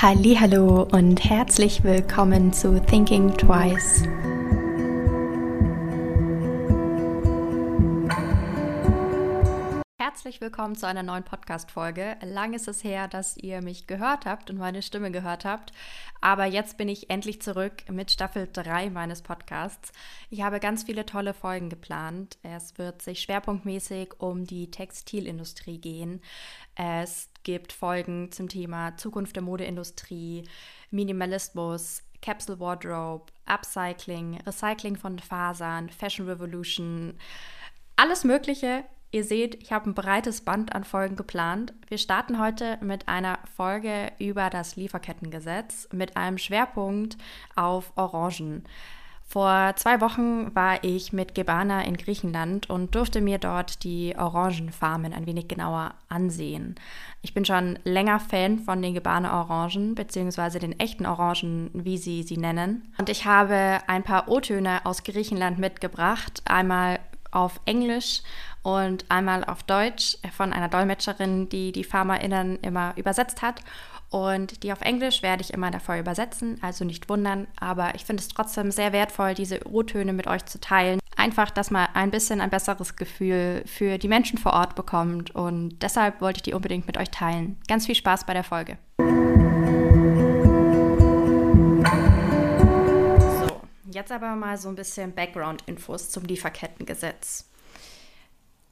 Hallo und herzlich willkommen zu Thinking Twice. Herzlich willkommen zu einer neuen Podcast-Folge. Lang ist es her, dass ihr mich gehört habt und meine Stimme gehört habt. Aber jetzt bin ich endlich zurück mit Staffel 3 meines Podcasts. Ich habe ganz viele tolle Folgen geplant. Es wird sich schwerpunktmäßig um die Textilindustrie gehen. Es gibt Folgen zum Thema Zukunft der Modeindustrie, Minimalismus, Capsule Wardrobe, Upcycling, Recycling von Fasern, Fashion Revolution, alles Mögliche. Ihr seht, ich habe ein breites Band an Folgen geplant. Wir starten heute mit einer Folge über das Lieferkettengesetz mit einem Schwerpunkt auf Orangen. Vor zwei Wochen war ich mit Gebana in Griechenland und durfte mir dort die Orangenfarmen ein wenig genauer ansehen. Ich bin schon länger Fan von den Gebana Orangen, beziehungsweise den echten Orangen, wie sie sie nennen. Und ich habe ein paar O-Töne aus Griechenland mitgebracht. Einmal auf Englisch und einmal auf Deutsch von einer Dolmetscherin, die die FarmerInnen immer übersetzt hat. Und die auf Englisch werde ich immer davor übersetzen, also nicht wundern. Aber ich finde es trotzdem sehr wertvoll, diese O-Töne mit euch zu teilen. Einfach, dass man ein bisschen ein besseres Gefühl für die Menschen vor Ort bekommt. Und deshalb wollte ich die unbedingt mit euch teilen. Ganz viel Spaß bei der Folge. So, jetzt aber mal so ein bisschen Background-Infos zum Lieferkettengesetz.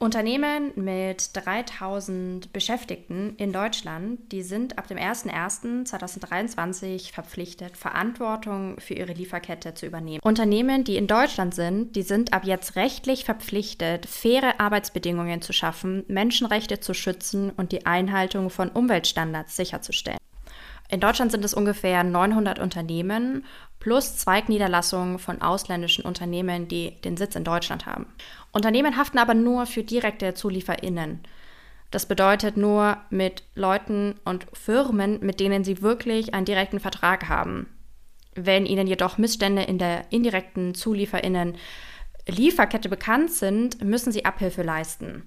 Unternehmen mit 3000 Beschäftigten in Deutschland, die sind ab dem 01.01.2023 verpflichtet, Verantwortung für ihre Lieferkette zu übernehmen. Unternehmen, die in Deutschland sind, die sind ab jetzt rechtlich verpflichtet, faire Arbeitsbedingungen zu schaffen, Menschenrechte zu schützen und die Einhaltung von Umweltstandards sicherzustellen. In Deutschland sind es ungefähr 900 Unternehmen plus Zweigniederlassungen von ausländischen Unternehmen, die den Sitz in Deutschland haben. Unternehmen haften aber nur für direkte ZulieferInnen. Das bedeutet nur mit Leuten und Firmen, mit denen sie wirklich einen direkten Vertrag haben. Wenn ihnen jedoch Missstände in der indirekten ZulieferInnen Lieferkette bekannt sind, müssen sie Abhilfe leisten.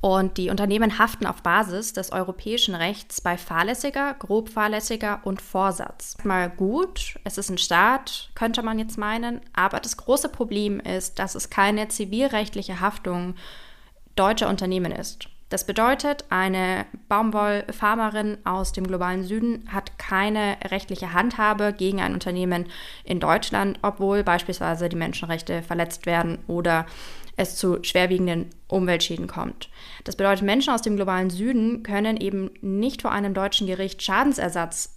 Und die Unternehmen haften auf Basis des europäischen Rechts bei fahrlässiger, grob fahrlässiger und Vorsatz. Mal gut, es ist ein Staat, könnte man jetzt meinen, aber das große Problem ist, dass es keine zivilrechtliche Haftung deutscher Unternehmen ist. Das bedeutet, eine Baumwollfarmerin aus dem globalen Süden hat keine rechtliche Handhabe gegen ein Unternehmen in Deutschland, obwohl beispielsweise die Menschenrechte verletzt werden oder es zu schwerwiegenden Umweltschäden kommt. Das bedeutet, Menschen aus dem globalen Süden können eben nicht vor einem deutschen Gericht Schadensersatz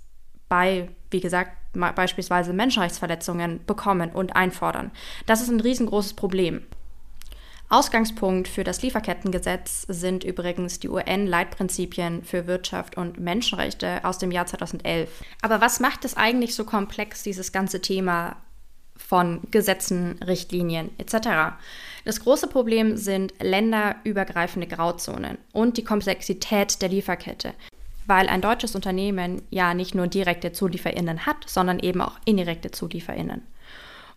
bei, wie gesagt, beispielsweise Menschenrechtsverletzungen bekommen und einfordern. Das ist ein riesengroßes Problem. Ausgangspunkt für das Lieferkettengesetz sind übrigens die UN-Leitprinzipien für Wirtschaft und Menschenrechte aus dem Jahr 2011. Aber was macht es eigentlich so komplex, dieses ganze Thema von Gesetzen, Richtlinien etc. Das große Problem sind länderübergreifende Grauzonen und die Komplexität der Lieferkette, weil ein deutsches Unternehmen ja nicht nur direkte Zulieferinnen hat, sondern eben auch indirekte Zulieferinnen.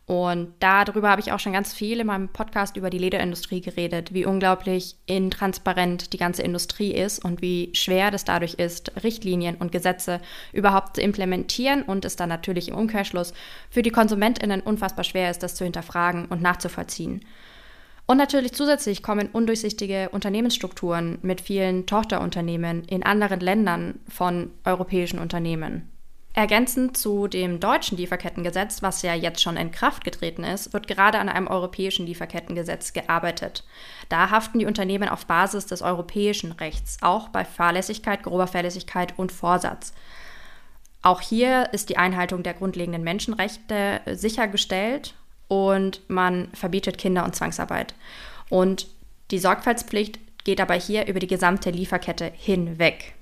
Und darüber habe ich auch schon ganz viel in meinem Podcast über die Lederindustrie geredet, wie unglaublich intransparent die ganze Industrie ist und wie schwer das dadurch ist, Richtlinien und Gesetze überhaupt zu implementieren und es dann natürlich im Umkehrschluss für die Konsumentinnen unfassbar schwer ist, das zu hinterfragen und nachzuvollziehen. Und natürlich zusätzlich kommen undurchsichtige Unternehmensstrukturen mit vielen Tochterunternehmen in anderen Ländern von europäischen Unternehmen. Ergänzend zu dem deutschen Lieferkettengesetz, was ja jetzt schon in Kraft getreten ist, wird gerade an einem europäischen Lieferkettengesetz gearbeitet. Da haften die Unternehmen auf Basis des europäischen Rechts, auch bei Fahrlässigkeit, grober Fahrlässigkeit und Vorsatz. Auch hier ist die Einhaltung der grundlegenden Menschenrechte sichergestellt und man verbietet Kinder- und Zwangsarbeit. Und die Sorgfaltspflicht geht aber hier über die gesamte Lieferkette hinweg.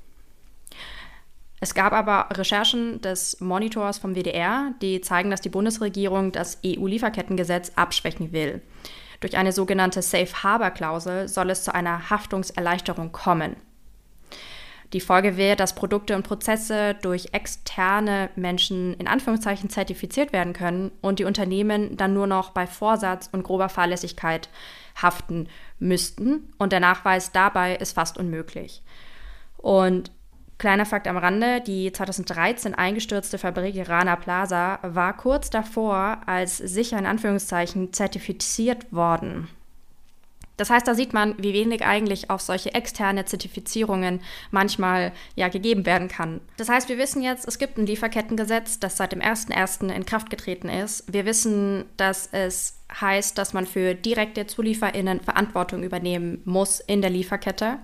Es gab aber Recherchen des Monitors vom WDR, die zeigen, dass die Bundesregierung das EU-Lieferkettengesetz abschwächen will. Durch eine sogenannte Safe Harbor-Klausel soll es zu einer Haftungserleichterung kommen. Die Folge wäre, dass Produkte und Prozesse durch externe Menschen in Anführungszeichen zertifiziert werden können und die Unternehmen dann nur noch bei Vorsatz und grober Fahrlässigkeit haften müssten. Und der Nachweis dabei ist fast unmöglich. Und Kleiner Fakt am Rande, die 2013 eingestürzte Fabrik Rana Plaza war kurz davor als sicher in Anführungszeichen zertifiziert worden. Das heißt, da sieht man, wie wenig eigentlich auf solche externe Zertifizierungen manchmal ja gegeben werden kann. Das heißt, wir wissen jetzt, es gibt ein Lieferkettengesetz, das seit dem 01.01. in Kraft getreten ist. Wir wissen, dass es heißt, dass man für direkte ZulieferInnen Verantwortung übernehmen muss in der Lieferkette.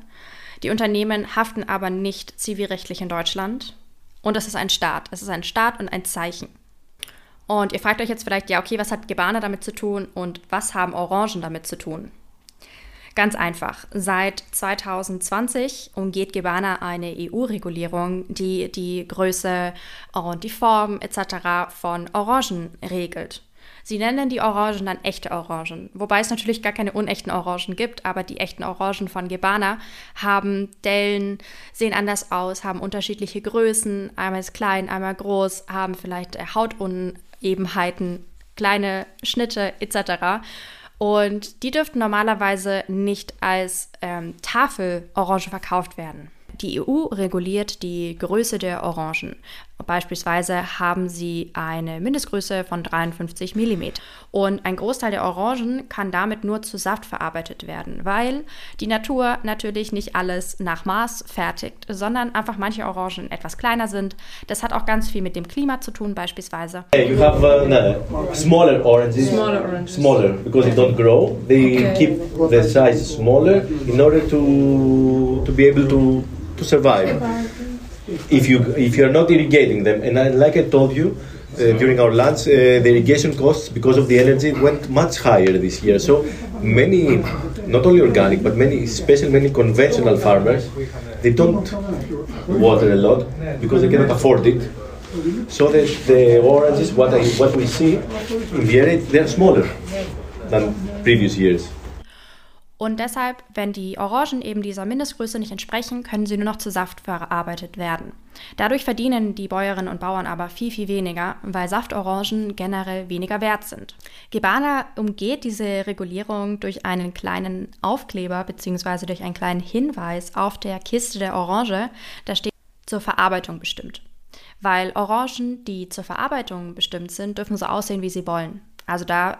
Die Unternehmen haften aber nicht zivilrechtlich in Deutschland. Und es ist ein Staat. Es ist ein Staat und ein Zeichen. Und ihr fragt euch jetzt vielleicht, ja, okay, was hat Gebana damit zu tun und was haben Orangen damit zu tun? Ganz einfach. Seit 2020 umgeht Gebana eine EU-Regulierung, die die Größe und die Form etc. von Orangen regelt. Sie nennen die Orangen dann echte Orangen, wobei es natürlich gar keine unechten Orangen gibt, aber die echten Orangen von Gebana haben Dellen, sehen anders aus, haben unterschiedliche Größen, einmal ist klein, einmal groß, haben vielleicht äh, Hautunebenheiten, kleine Schnitte etc. Und die dürften normalerweise nicht als ähm, Tafelorange verkauft werden. Die EU reguliert die Größe der Orangen. Beispielsweise haben sie eine Mindestgröße von 53 mm. Und ein Großteil der Orangen kann damit nur zu Saft verarbeitet werden, weil die Natur natürlich nicht alles nach Maß fertigt, sondern einfach manche Orangen etwas kleiner sind. Das hat auch ganz viel mit dem Klima zu tun, beispielsweise. You have uh, no, smaller oranges. Smaller oranges. Smaller, because they don't grow. They okay. keep the size smaller in order to, to be able to, to survive. if you if you're not irrigating them. And I, like I told you uh, during our lunch, uh, the irrigation costs because of the energy went much higher this year. So many, not only organic, but many, especially many conventional farmers, they don't water a lot because they cannot afford it. So that the oranges, what I, what we see in the area, they're smaller than previous years. Und deshalb, wenn die Orangen eben dieser Mindestgröße nicht entsprechen, können sie nur noch zu Saft verarbeitet werden. Dadurch verdienen die Bäuerinnen und Bauern aber viel, viel weniger, weil Saftorangen generell weniger wert sind. Gebana umgeht diese Regulierung durch einen kleinen Aufkleber bzw. durch einen kleinen Hinweis auf der Kiste der Orange. Da steht zur Verarbeitung bestimmt. Weil Orangen, die zur Verarbeitung bestimmt sind, dürfen so aussehen, wie sie wollen. Also da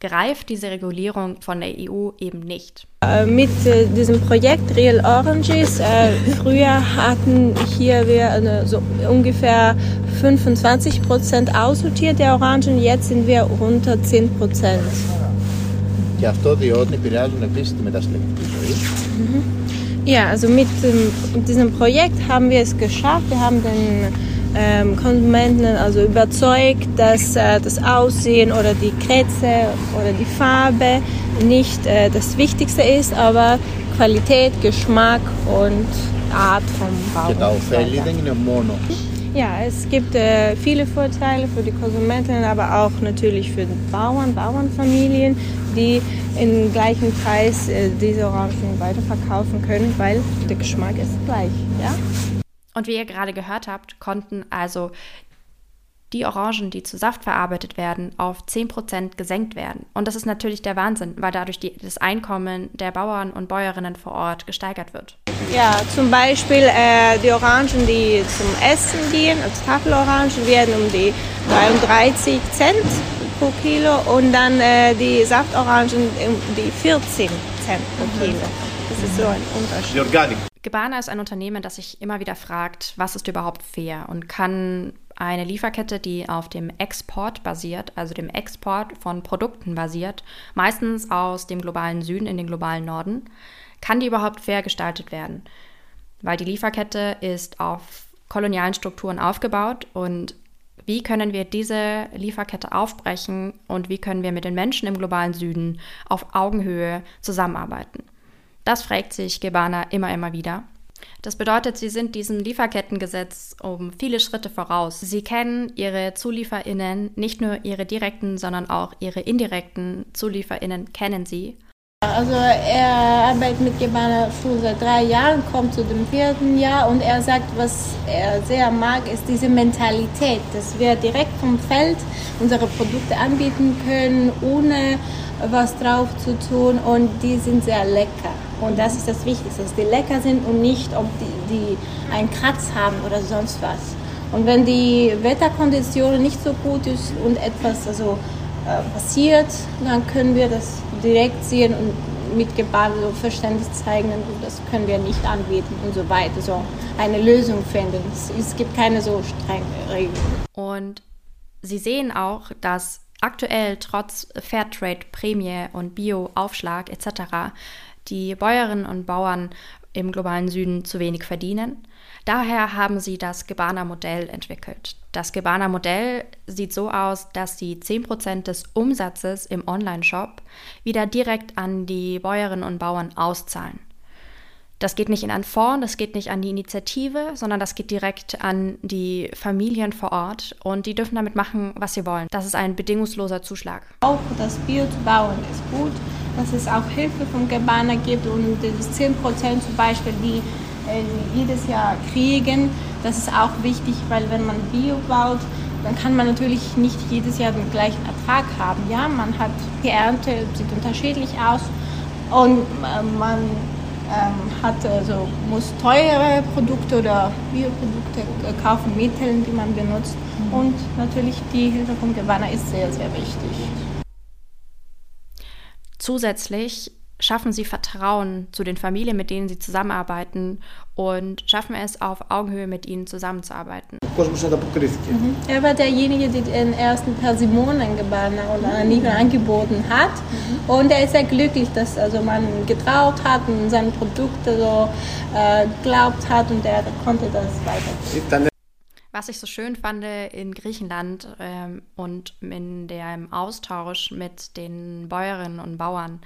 greift diese Regulierung von der EU eben nicht. Äh, mit äh, diesem Projekt Real Oranges, äh, früher hatten hier wir so ungefähr 25 Prozent aussortiert der Orangen, jetzt sind wir unter 10 Prozent. Και αυτό διότι επηρεάζουν επίσης τη μεταστηλεκτική ζωή. Ja, also mit diesem Projekt haben wir es geschafft. Wir haben den ähm, Konsumenten also überzeugt, dass äh, das Aussehen oder die Krätze oder die Farbe nicht äh, das Wichtigste ist, aber Qualität, Geschmack und Art vom Baum. Genau, Mono. Ja, es gibt äh, viele Vorteile für die Konsumenten, aber auch natürlich für Bauern, Bauernfamilien, die im gleichen Preis äh, diese Orangen weiterverkaufen können, weil der Geschmack ist gleich. Ja? Und wie ihr gerade gehört habt, konnten also die Orangen, die zu Saft verarbeitet werden, auf 10% gesenkt werden. Und das ist natürlich der Wahnsinn, weil dadurch die, das Einkommen der Bauern und Bäuerinnen vor Ort gesteigert wird. Ja, zum Beispiel äh, die Orangen, die zum Essen gehen, als Tafelorangen, werden um die 33 Cent pro Kilo und dann äh, die Saftorangen um die 14 Cent pro Kilo. Das ist so ein Unterschied. Die Organik. Gebana ist ein Unternehmen, das sich immer wieder fragt, was ist überhaupt fair und kann eine Lieferkette, die auf dem Export basiert, also dem Export von Produkten basiert, meistens aus dem globalen Süden in den globalen Norden, kann die überhaupt fair gestaltet werden? Weil die Lieferkette ist auf kolonialen Strukturen aufgebaut und wie können wir diese Lieferkette aufbrechen und wie können wir mit den Menschen im globalen Süden auf Augenhöhe zusammenarbeiten? Das fragt sich Gebana immer, immer wieder. Das bedeutet, sie sind diesem Lieferkettengesetz um viele Schritte voraus. Sie kennen ihre Zulieferinnen, nicht nur ihre direkten, sondern auch ihre indirekten Zulieferinnen kennen sie. Also er arbeitet mit Gebana schon seit drei Jahren, kommt zu dem vierten Jahr und er sagt, was er sehr mag, ist diese Mentalität, dass wir direkt vom Feld unsere Produkte anbieten können, ohne was drauf zu tun und die sind sehr lecker. Und das ist das Wichtigste, dass die lecker sind und nicht, ob die, die einen Kratz haben oder sonst was. Und wenn die Wetterkonditionen nicht so gut ist und etwas also, äh, passiert, dann können wir das direkt sehen und mit Gebaren so Verständnis zeigen, das können wir nicht anbieten und so weiter. So eine Lösung finden. Es, es gibt keine so strenge Regeln. Und Sie sehen auch, dass aktuell trotz Fairtrade-Prämie und Bio-Aufschlag etc. die Bäuerinnen und Bauern im globalen Süden zu wenig verdienen. Daher haben sie das Gebana-Modell entwickelt. Das Gebana-Modell sieht so aus, dass sie 10% des Umsatzes im Online-Shop wieder direkt an die Bäuerinnen und Bauern auszahlen. Das geht nicht in einen Fonds, das geht nicht an die Initiative, sondern das geht direkt an die Familien vor Ort und die dürfen damit machen, was sie wollen. Das ist ein bedingungsloser Zuschlag. Auch das Bio zu bauen ist gut, dass es auch Hilfe vom Gebana gibt und das 10 Prozent zum Beispiel, die äh, jedes Jahr kriegen, das ist auch wichtig, weil wenn man Bio baut, dann kann man natürlich nicht jedes Jahr den gleichen Ertrag haben. Ja, man hat die Ernte, sieht unterschiedlich aus und äh, man ähm, hat, also muss teure Produkte oder Bioprodukte kaufen, Mittel, die man benutzt. Mhm. Und natürlich die Hilfe vom Gewanner ist sehr, sehr wichtig. Zusätzlich schaffen sie Vertrauen zu den Familien, mit denen sie zusammenarbeiten und schaffen es, auf Augenhöhe mit ihnen zusammenzuarbeiten. Mhm. Er war derjenige, der den ersten Persimonen-Gebanner oder Anime angeboten hat. Mhm. Und er ist sehr glücklich, dass also man getraut hat und seine Produkte so äh, glaubt hat und er konnte das weitergeben. Was ich so schön fand in Griechenland ähm, und in dem Austausch mit den Bäuerinnen und Bauern,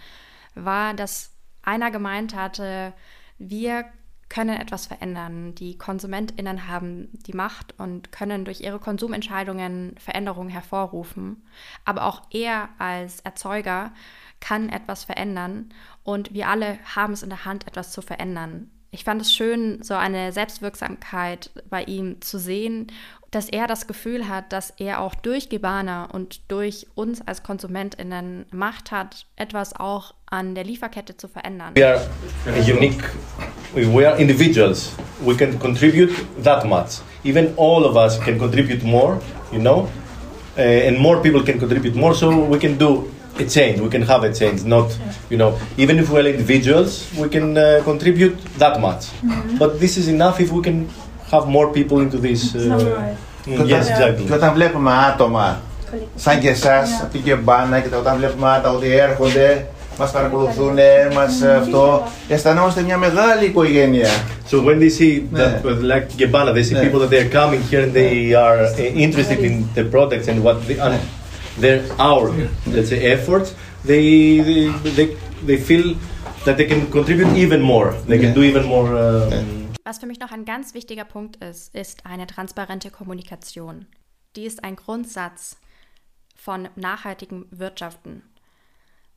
war, dass einer gemeint hatte, wir können etwas verändern. Die KonsumentInnen haben die Macht und können durch ihre Konsumentscheidungen Veränderungen hervorrufen. Aber auch er als Erzeuger kann etwas verändern und wir alle haben es in der Hand, etwas zu verändern. Ich fand es schön, so eine Selbstwirksamkeit bei ihm zu sehen, dass er das Gefühl hat, dass er auch durch Gebana und durch uns als KonsumentInnen Macht hat, etwas auch an der Lieferkette zu verändern. We are unique, we are individuals. We can contribute that much. Even all of us can contribute more, you know, uh, and more people can contribute more, so we can do a change. We can have a change. Not, you know, even if we're individuals, we can uh, contribute that much. Mm -hmm. But this is enough if we can have more people into this. Uh, mm, yes, exactly. Και όταν βλέπουμε άτομα σαν και εσά από την Κεμπάνα και όταν βλέπουμε άτομα ότι έρχονται μας παρακολουθούν, μας αυτό. Αισθανόμαστε μια μεγάλη οικογένεια. So when they see that, like Gebana, they see people that they are coming here and they are interested in the products and what they, and their our let's say efforts, they they they, they feel that they can contribute even more. They can do even more. Um, Was für mich noch ein ganz wichtiger Punkt ist, ist eine transparente Kommunikation. Die ist ein Grundsatz von nachhaltigem Wirtschaften.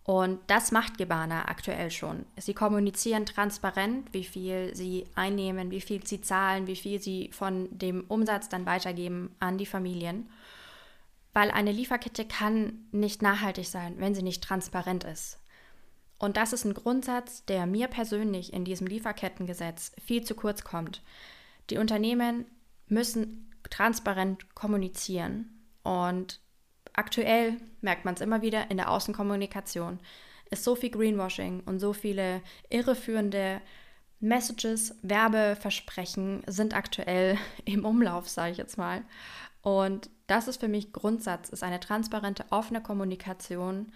Und das macht Gebana aktuell schon. Sie kommunizieren transparent, wie viel sie einnehmen, wie viel sie zahlen, wie viel sie von dem Umsatz dann weitergeben an die Familien. Weil eine Lieferkette kann nicht nachhaltig sein, wenn sie nicht transparent ist. Und das ist ein Grundsatz, der mir persönlich in diesem Lieferkettengesetz viel zu kurz kommt. Die Unternehmen müssen transparent kommunizieren. Und aktuell merkt man es immer wieder in der Außenkommunikation, ist so viel Greenwashing und so viele irreführende Messages, Werbeversprechen sind aktuell im Umlauf, sage ich jetzt mal. Und das ist für mich Grundsatz, ist eine transparente, offene Kommunikation.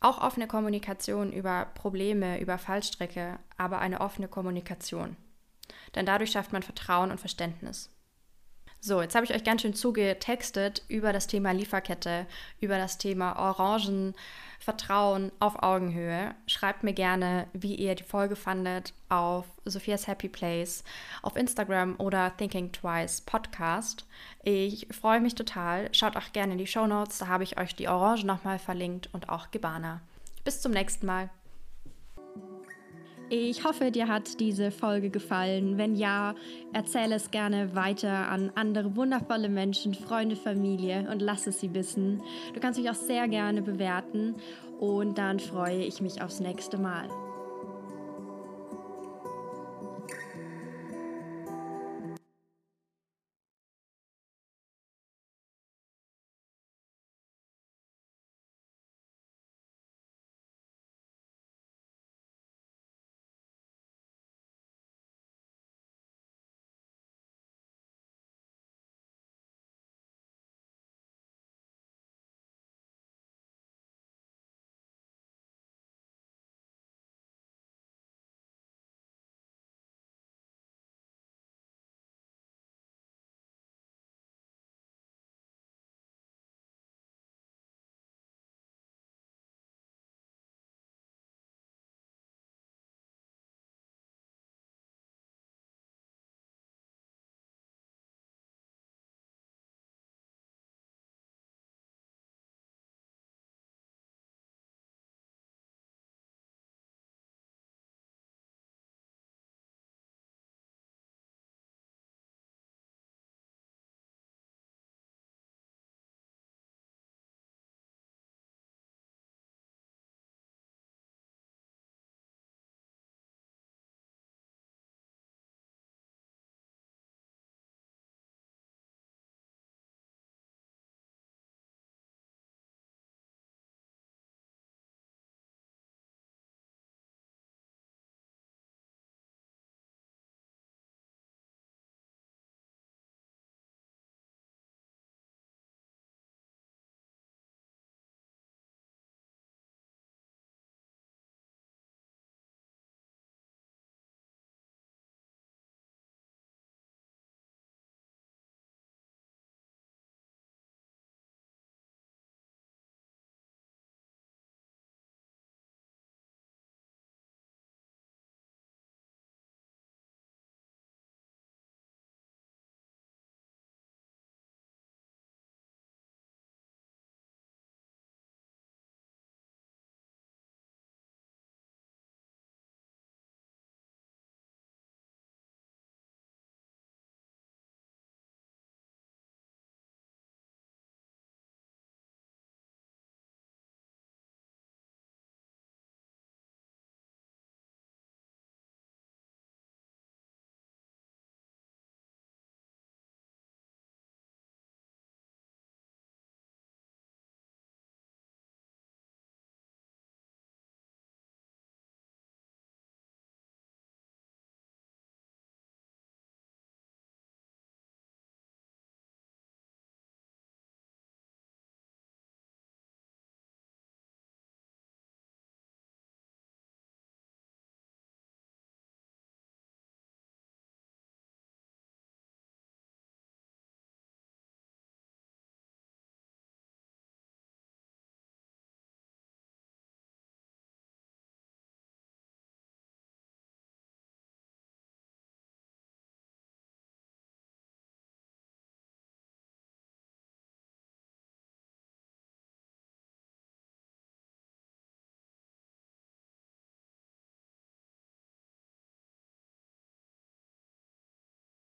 Auch offene Kommunikation über Probleme, über Fallstrecke, aber eine offene Kommunikation. Denn dadurch schafft man Vertrauen und Verständnis. So, jetzt habe ich euch ganz schön zugetextet über das Thema Lieferkette, über das Thema Orangen, Vertrauen auf Augenhöhe. Schreibt mir gerne, wie ihr die Folge fandet auf Sophias Happy Place, auf Instagram oder Thinking Twice Podcast. Ich freue mich total. Schaut auch gerne in die Show Notes, da habe ich euch die Orange nochmal verlinkt und auch Gebana. Bis zum nächsten Mal. Ich hoffe, dir hat diese Folge gefallen. Wenn ja, erzähle es gerne weiter an andere wundervolle Menschen, Freunde, Familie und lass es sie wissen. Du kannst mich auch sehr gerne bewerten und dann freue ich mich aufs nächste Mal.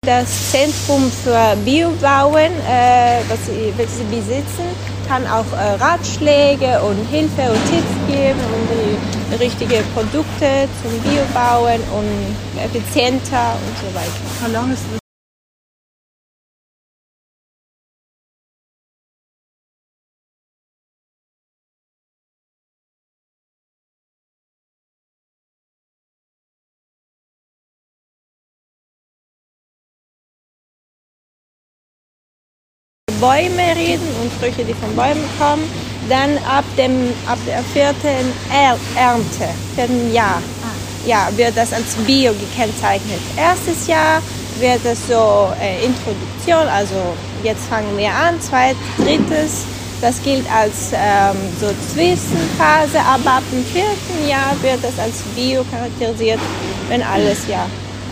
Das Zentrum für Biobauen, äh, was, Sie, was Sie besitzen, kann auch äh, Ratschläge und Hilfe und Tipps geben und die richtigen Produkte zum Biobauen und effizienter und so weiter. Bäume reden und Früchte, die von Bäumen kommen. Dann ab, dem, ab der vierten er Ernte, vierten Jahr, ja, wird das als Bio gekennzeichnet. Erstes Jahr wird es so äh, Introduktion, also jetzt fangen wir an, zweites, drittes, das gilt als ähm, so Zwischenphase, aber ab dem vierten Jahr wird es als Bio charakterisiert, wenn alles ja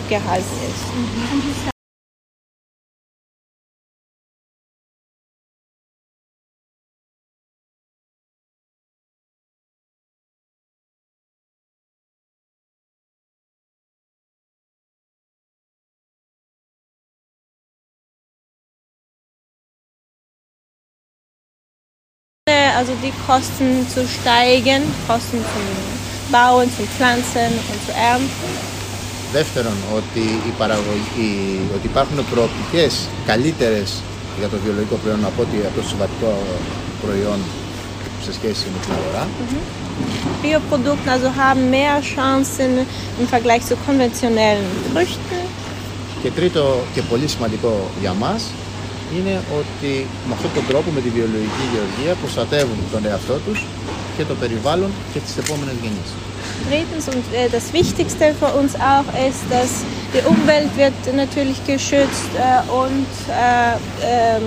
gehalten ist. Also die Kosten zu steigen, Kosten zum Bauen, zum Pflanzen und zu Ernten. Δεύτερον, ότι, η παραγωγή, ότι υπάρχουν προοπτικές καλύτερες για το βιολογικό προϊόν από ότι από το συμβατικό προϊόν σε σχέση με την αγορά. Bioprodukte also haben mehr Chancen im Vergleich zu konventionellen Früchten. Και τρίτο και πολύ σημαντικό για μας είναι ότι με αυτόν τον τρόπο, με τη βιολογική γεωργία, προστατεύουν τον εαυτό τους και το περιβάλλον και τις επόμενες γενιές. Drittens und äh, das Wichtigste für uns auch ist, dass die Umwelt wird natürlich geschützt äh, und äh, ähm,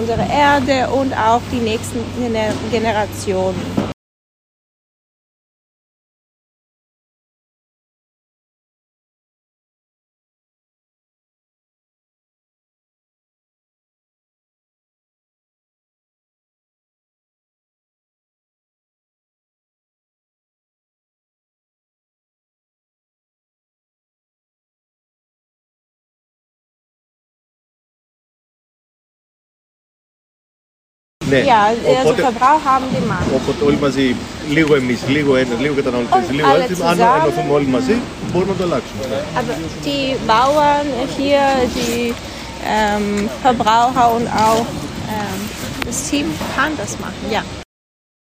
unsere Erde und auch die nächsten Gener Generationen. Ναι. Ja, also Verbrauch haben die Macht. Οπότε όλοι μαζί, λίγο εμείς, λίγο ένας, λίγο καταναλωτές, Und λίγο alle έτσι, αν zusammen. ενωθούμε όλοι μαζί, μπορούμε να το αλλάξουμε. Aber die Bauern hier, die ähm, Verbraucher und auch ähm, das Team kann das machen, ja.